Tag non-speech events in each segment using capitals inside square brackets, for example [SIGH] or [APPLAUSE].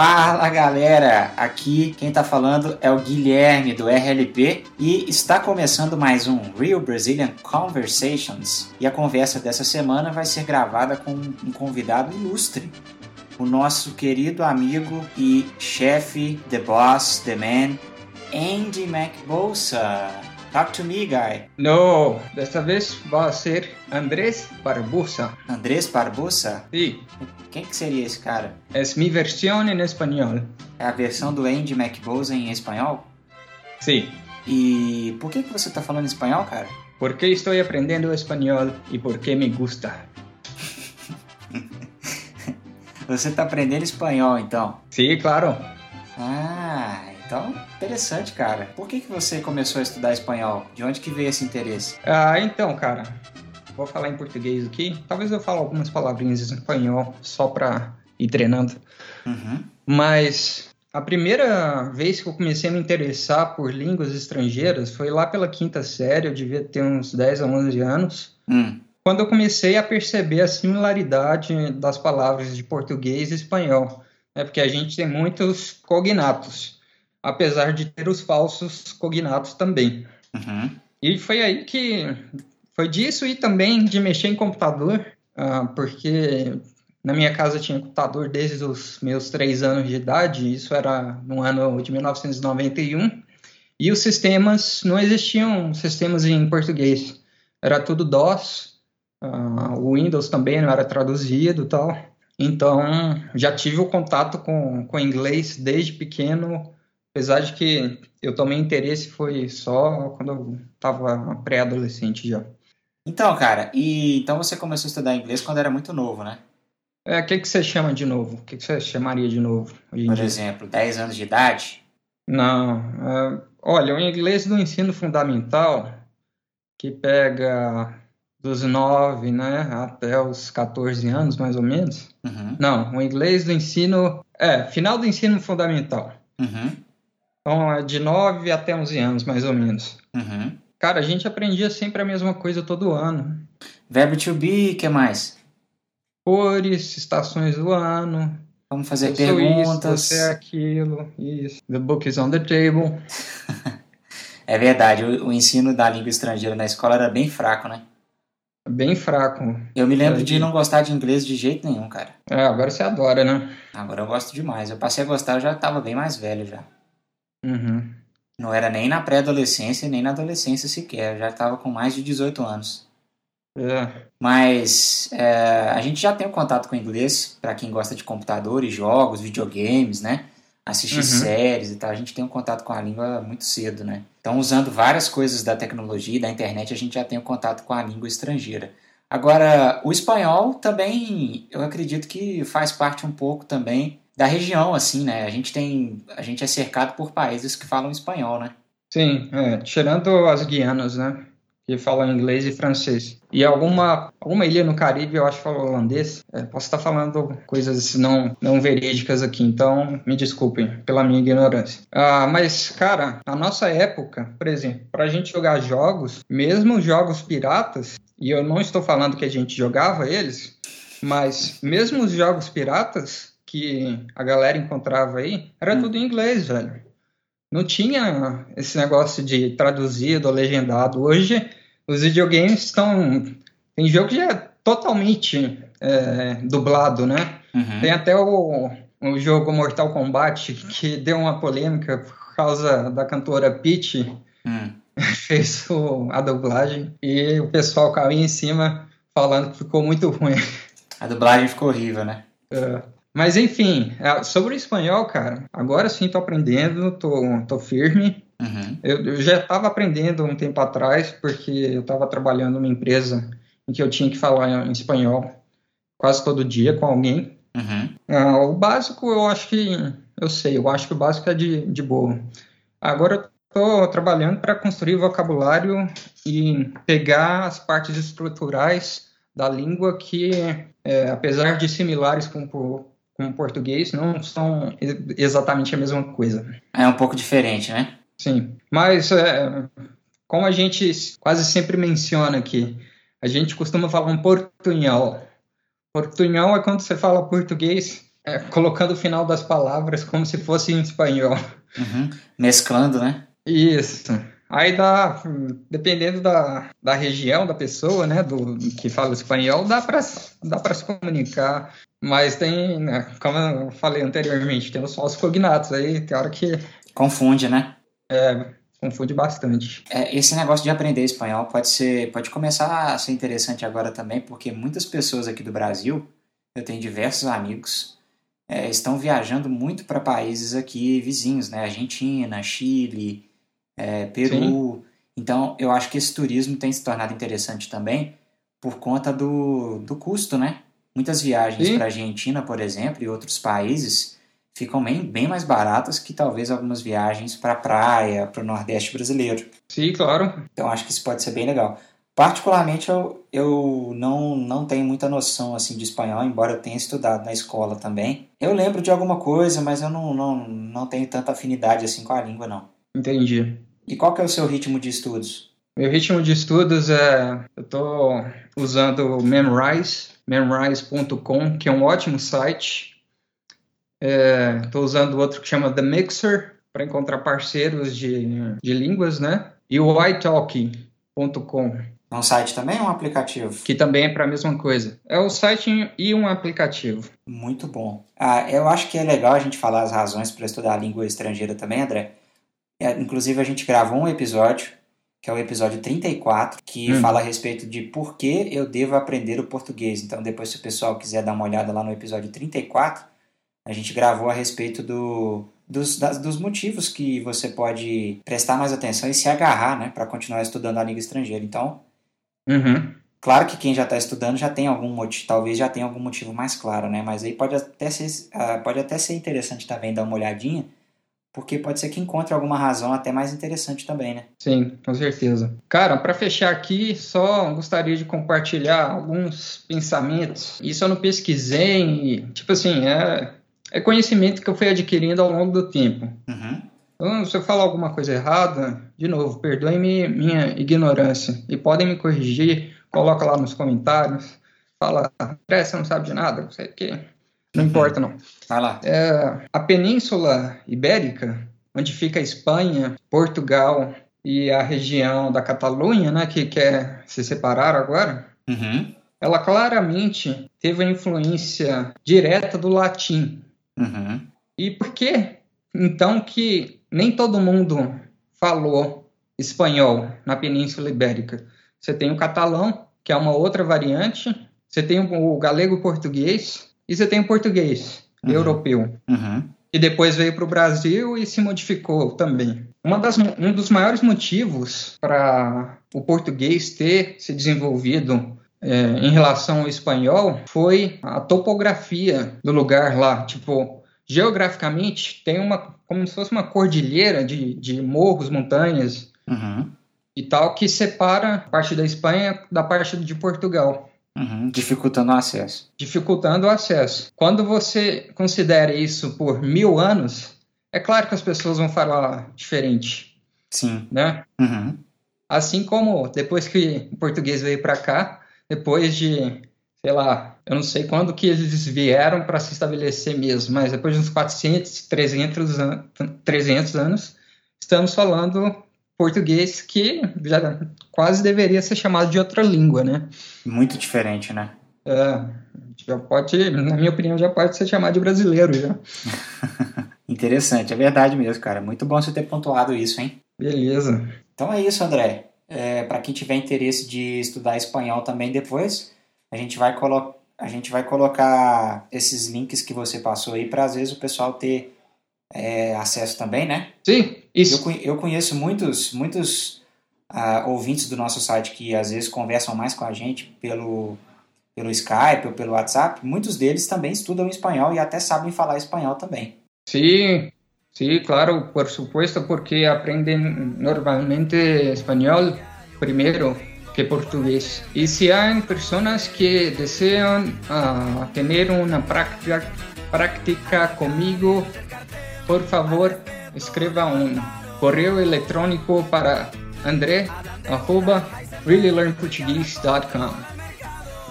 Fala galera, aqui quem tá falando é o Guilherme do RLP e está começando mais um Real Brazilian Conversations. E a conversa dessa semana vai ser gravada com um convidado ilustre, o nosso querido amigo e chefe, the boss, the man, Andy McBolsa. Talk to me, guy. No, desta vez vai ser Andrés Barbosa. Andrés Barbosa? Sim. Quem que seria esse cara? É minha versão em espanhol. É a versão do Andy McBolsa em espanhol? Sim. E por que, que você tá falando espanhol, cara? Porque estou aprendendo espanhol e porque me gusta. [LAUGHS] você tá aprendendo espanhol, então? Sim, claro. Ah, então, interessante, cara. Por que, que você começou a estudar espanhol? De onde que veio esse interesse? Ah, então, cara, vou falar em português aqui. Talvez eu fale algumas palavrinhas em espanhol só pra ir treinando. Uhum. Mas a primeira vez que eu comecei a me interessar por línguas estrangeiras foi lá pela quinta série, eu devia ter uns 10 a 11 anos. Hum. Quando eu comecei a perceber a similaridade das palavras de português e espanhol. É porque a gente tem muitos cognatos apesar de ter os falsos cognatos também. Uhum. E foi aí que foi disso e também de mexer em computador, uh, porque na minha casa tinha computador desde os meus três anos de idade, isso era no ano de 1991, e os sistemas, não existiam sistemas em português, era tudo DOS, uh, o Windows também não era traduzido tal, então já tive o contato com, com inglês desde pequeno, Apesar de que eu tomei interesse foi só quando eu estava pré-adolescente já. Então, cara, e então você começou a estudar inglês quando era muito novo, né? É, o que, que você chama de novo? O que, que você chamaria de novo? Por dia? exemplo, 10 anos de idade? Não. É, olha, o inglês do ensino fundamental, que pega dos 9 né, até os 14 anos, mais ou menos. Uhum. Não, o inglês do ensino. É, final do ensino fundamental. Uhum. Então, é de 9 até 11 anos, mais ou menos. Uhum. Cara, a gente aprendia sempre a mesma coisa todo ano. Verbo to be, que mais? Cores, estações do ano. Vamos fazer eu perguntas. Isso, você é aquilo, isso. The book is on the table. [LAUGHS] é verdade, o, o, ensino da língua estrangeira na escola era bem fraco, né? Bem fraco. Eu me lembro de não gostar de inglês de jeito nenhum, cara. É, agora você adora, né? Agora eu gosto demais. Eu passei a gostar, eu já estava bem mais velho já. Uhum. Não era nem na pré-adolescência, nem na adolescência sequer. Eu já estava com mais de 18 anos. É. Mas é, a gente já tem um contato com o inglês para quem gosta de computadores, jogos, videogames, né? Assistir uhum. séries e tal. A gente tem um contato com a língua muito cedo, né? Então, usando várias coisas da tecnologia e da internet, a gente já tem um contato com a língua estrangeira. Agora, o espanhol também, eu acredito que faz parte um pouco também da região, assim, né? A gente tem, a gente é cercado por países que falam espanhol, né? Sim, é, tirando as Guianas, né? Que falam inglês e francês. E alguma, alguma ilha no Caribe, eu acho que fala holandês. É, posso estar falando coisas não, não verídicas aqui, então me desculpem pela minha ignorância. Ah, mas, cara, na nossa época, por exemplo, para a gente jogar jogos, mesmo jogos piratas, e eu não estou falando que a gente jogava eles, mas mesmo os jogos piratas, que a galera encontrava aí era hum. tudo em inglês, velho. Não tinha esse negócio de traduzido ou legendado. Hoje, os videogames estão. Tem jogo que é totalmente é, dublado, né? Uhum. Tem até o, o jogo Mortal Kombat que deu uma polêmica por causa da cantora Peach. Hum. [LAUGHS] Fez o, a dublagem e o pessoal caiu em cima falando que ficou muito ruim. A dublagem ficou horrível, né? É. Mas enfim, é, sobre o espanhol, cara, agora sim tô aprendendo, tô, tô firme. Uhum. Eu, eu, já estava aprendendo um tempo atrás, porque eu estava trabalhando numa empresa em que eu tinha que falar em espanhol quase todo dia com alguém. Uhum. Ah, o básico eu acho que eu sei, eu acho que o básico é de, de boa. Agora eu estou trabalhando para construir vocabulário e pegar as partes estruturais da língua que, é, apesar de similares com, com o português não são exatamente a mesma coisa. É um pouco diferente, né? Sim, mas é, como a gente quase sempre menciona aqui, a gente costuma falar um portunhol. Portunhol é quando você fala português é, colocando o final das palavras como se fosse em espanhol. Uhum. Mesclando, né? Isso. Aí dá, dependendo da, da região da pessoa, né, do que fala espanhol, dá para dá para se comunicar. Mas tem, né, como eu falei anteriormente, tem os falsos cognatos aí, tem hora que confunde, né? É, confunde bastante. É, esse negócio de aprender espanhol pode ser, pode começar a ser interessante agora também, porque muitas pessoas aqui do Brasil, eu tenho diversos amigos, é, estão viajando muito para países aqui vizinhos, né? Argentina, Chile, é, Peru. Sim. Então, eu acho que esse turismo tem se tornado interessante também por conta do, do custo, né? Muitas viagens para a Argentina, por exemplo, e outros países ficam bem, bem mais baratas que talvez algumas viagens para a praia, para o Nordeste brasileiro. Sim, claro. Então, acho que isso pode ser bem legal. Particularmente, eu, eu não, não tenho muita noção assim de espanhol, embora eu tenha estudado na escola também. Eu lembro de alguma coisa, mas eu não, não, não tenho tanta afinidade assim com a língua, não. Entendi. E qual que é o seu ritmo de estudos? Meu ritmo de estudos é. Eu estou usando o Memrise, memrise.com, que é um ótimo site. Estou é, usando outro que chama The Mixer, para encontrar parceiros de, de línguas, né? E o italki.com. É um site também ou um aplicativo? Que também é para a mesma coisa. É o site e um aplicativo. Muito bom. Ah, eu acho que é legal a gente falar as razões para estudar a língua estrangeira também, André. É, inclusive, a gente gravou um episódio, que é o episódio 34, que hum. fala a respeito de por que eu devo aprender o português. Então, depois, se o pessoal quiser dar uma olhada lá no episódio 34, a gente gravou a respeito do, dos, das, dos motivos que você pode prestar mais atenção e se agarrar né, para continuar estudando a língua estrangeira. Então, uhum. claro que quem já está estudando já tem algum motivo, talvez já tenha algum motivo mais claro, né? Mas aí pode até ser, uh, pode até ser interessante também dar uma olhadinha porque pode ser que encontre alguma razão até mais interessante também, né? Sim, com certeza. Cara, para fechar aqui, só gostaria de compartilhar alguns pensamentos. Isso eu não pesquisei, tipo assim, é, é conhecimento que eu fui adquirindo ao longo do tempo. Uhum. Então, se eu falar alguma coisa errada, de novo, perdoem-me minha ignorância e podem me corrigir, coloca lá nos comentários, fala, André, você não sabe de nada, não sei o quê. Não importa, não. Vai lá. É, a Península Ibérica, onde fica a Espanha, Portugal e a região da Catalunha, né, que quer se separar agora, uhum. ela claramente teve a influência direta do latim. Uhum. E por que, então, que nem todo mundo falou espanhol na Península Ibérica? Você tem o catalão, que é uma outra variante, você tem o galego português, e você tem o português uhum. europeu, uhum. que depois veio para o Brasil e se modificou também. Das, um dos maiores motivos para o português ter se desenvolvido é, em relação ao espanhol foi a topografia do lugar lá. Tipo, geograficamente tem uma como se fosse uma cordilheira de, de morros, montanhas uhum. e tal que separa a parte da Espanha da parte de Portugal. Uhum, dificultando o acesso. Dificultando o acesso. Quando você considera isso por mil anos, é claro que as pessoas vão falar diferente. Sim. Né? Uhum. Assim como depois que o português veio para cá, depois de, sei lá, eu não sei quando que eles vieram para se estabelecer mesmo, mas depois de uns 400, 300, an 300 anos, estamos falando português que já quase deveria ser chamado de outra língua, né? Muito diferente, né? É, já pode, na minha opinião, já pode ser chamado de brasileiro já. [LAUGHS] Interessante, é verdade mesmo, cara. Muito bom você ter pontuado isso, hein? Beleza. Então é isso, André. É, para quem tiver interesse de estudar espanhol também depois, a gente vai, colo a gente vai colocar esses links que você passou aí para às vezes o pessoal ter é, acesso também, né? Sim, isso. Eu, eu conheço muitos, muitos uh, ouvintes do nosso site que às vezes conversam mais com a gente pelo, pelo Skype ou pelo WhatsApp. Muitos deles também estudam espanhol e até sabem falar espanhol também. Sim, sim, claro, por supuesto, porque aprendem normalmente espanhol primeiro que português. E se há pessoas que desejam uh, ter uma prática, prática comigo por favor, escreva um correio eletrônico para andré@reallylearnportuguese.com.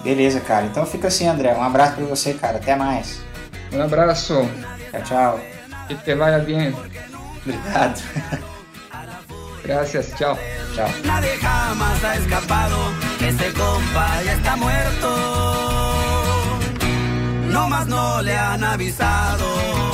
Beleza, cara. Então fica assim, André. Um abraço para você, cara. Até mais. Um abraço. Tchau, tchau. Que te vaya bien. Obrigado. [LAUGHS] Gracias, chao. Chao. Nadie jamás ha escapado, ese compa ya está muerto. No más no le han avisado.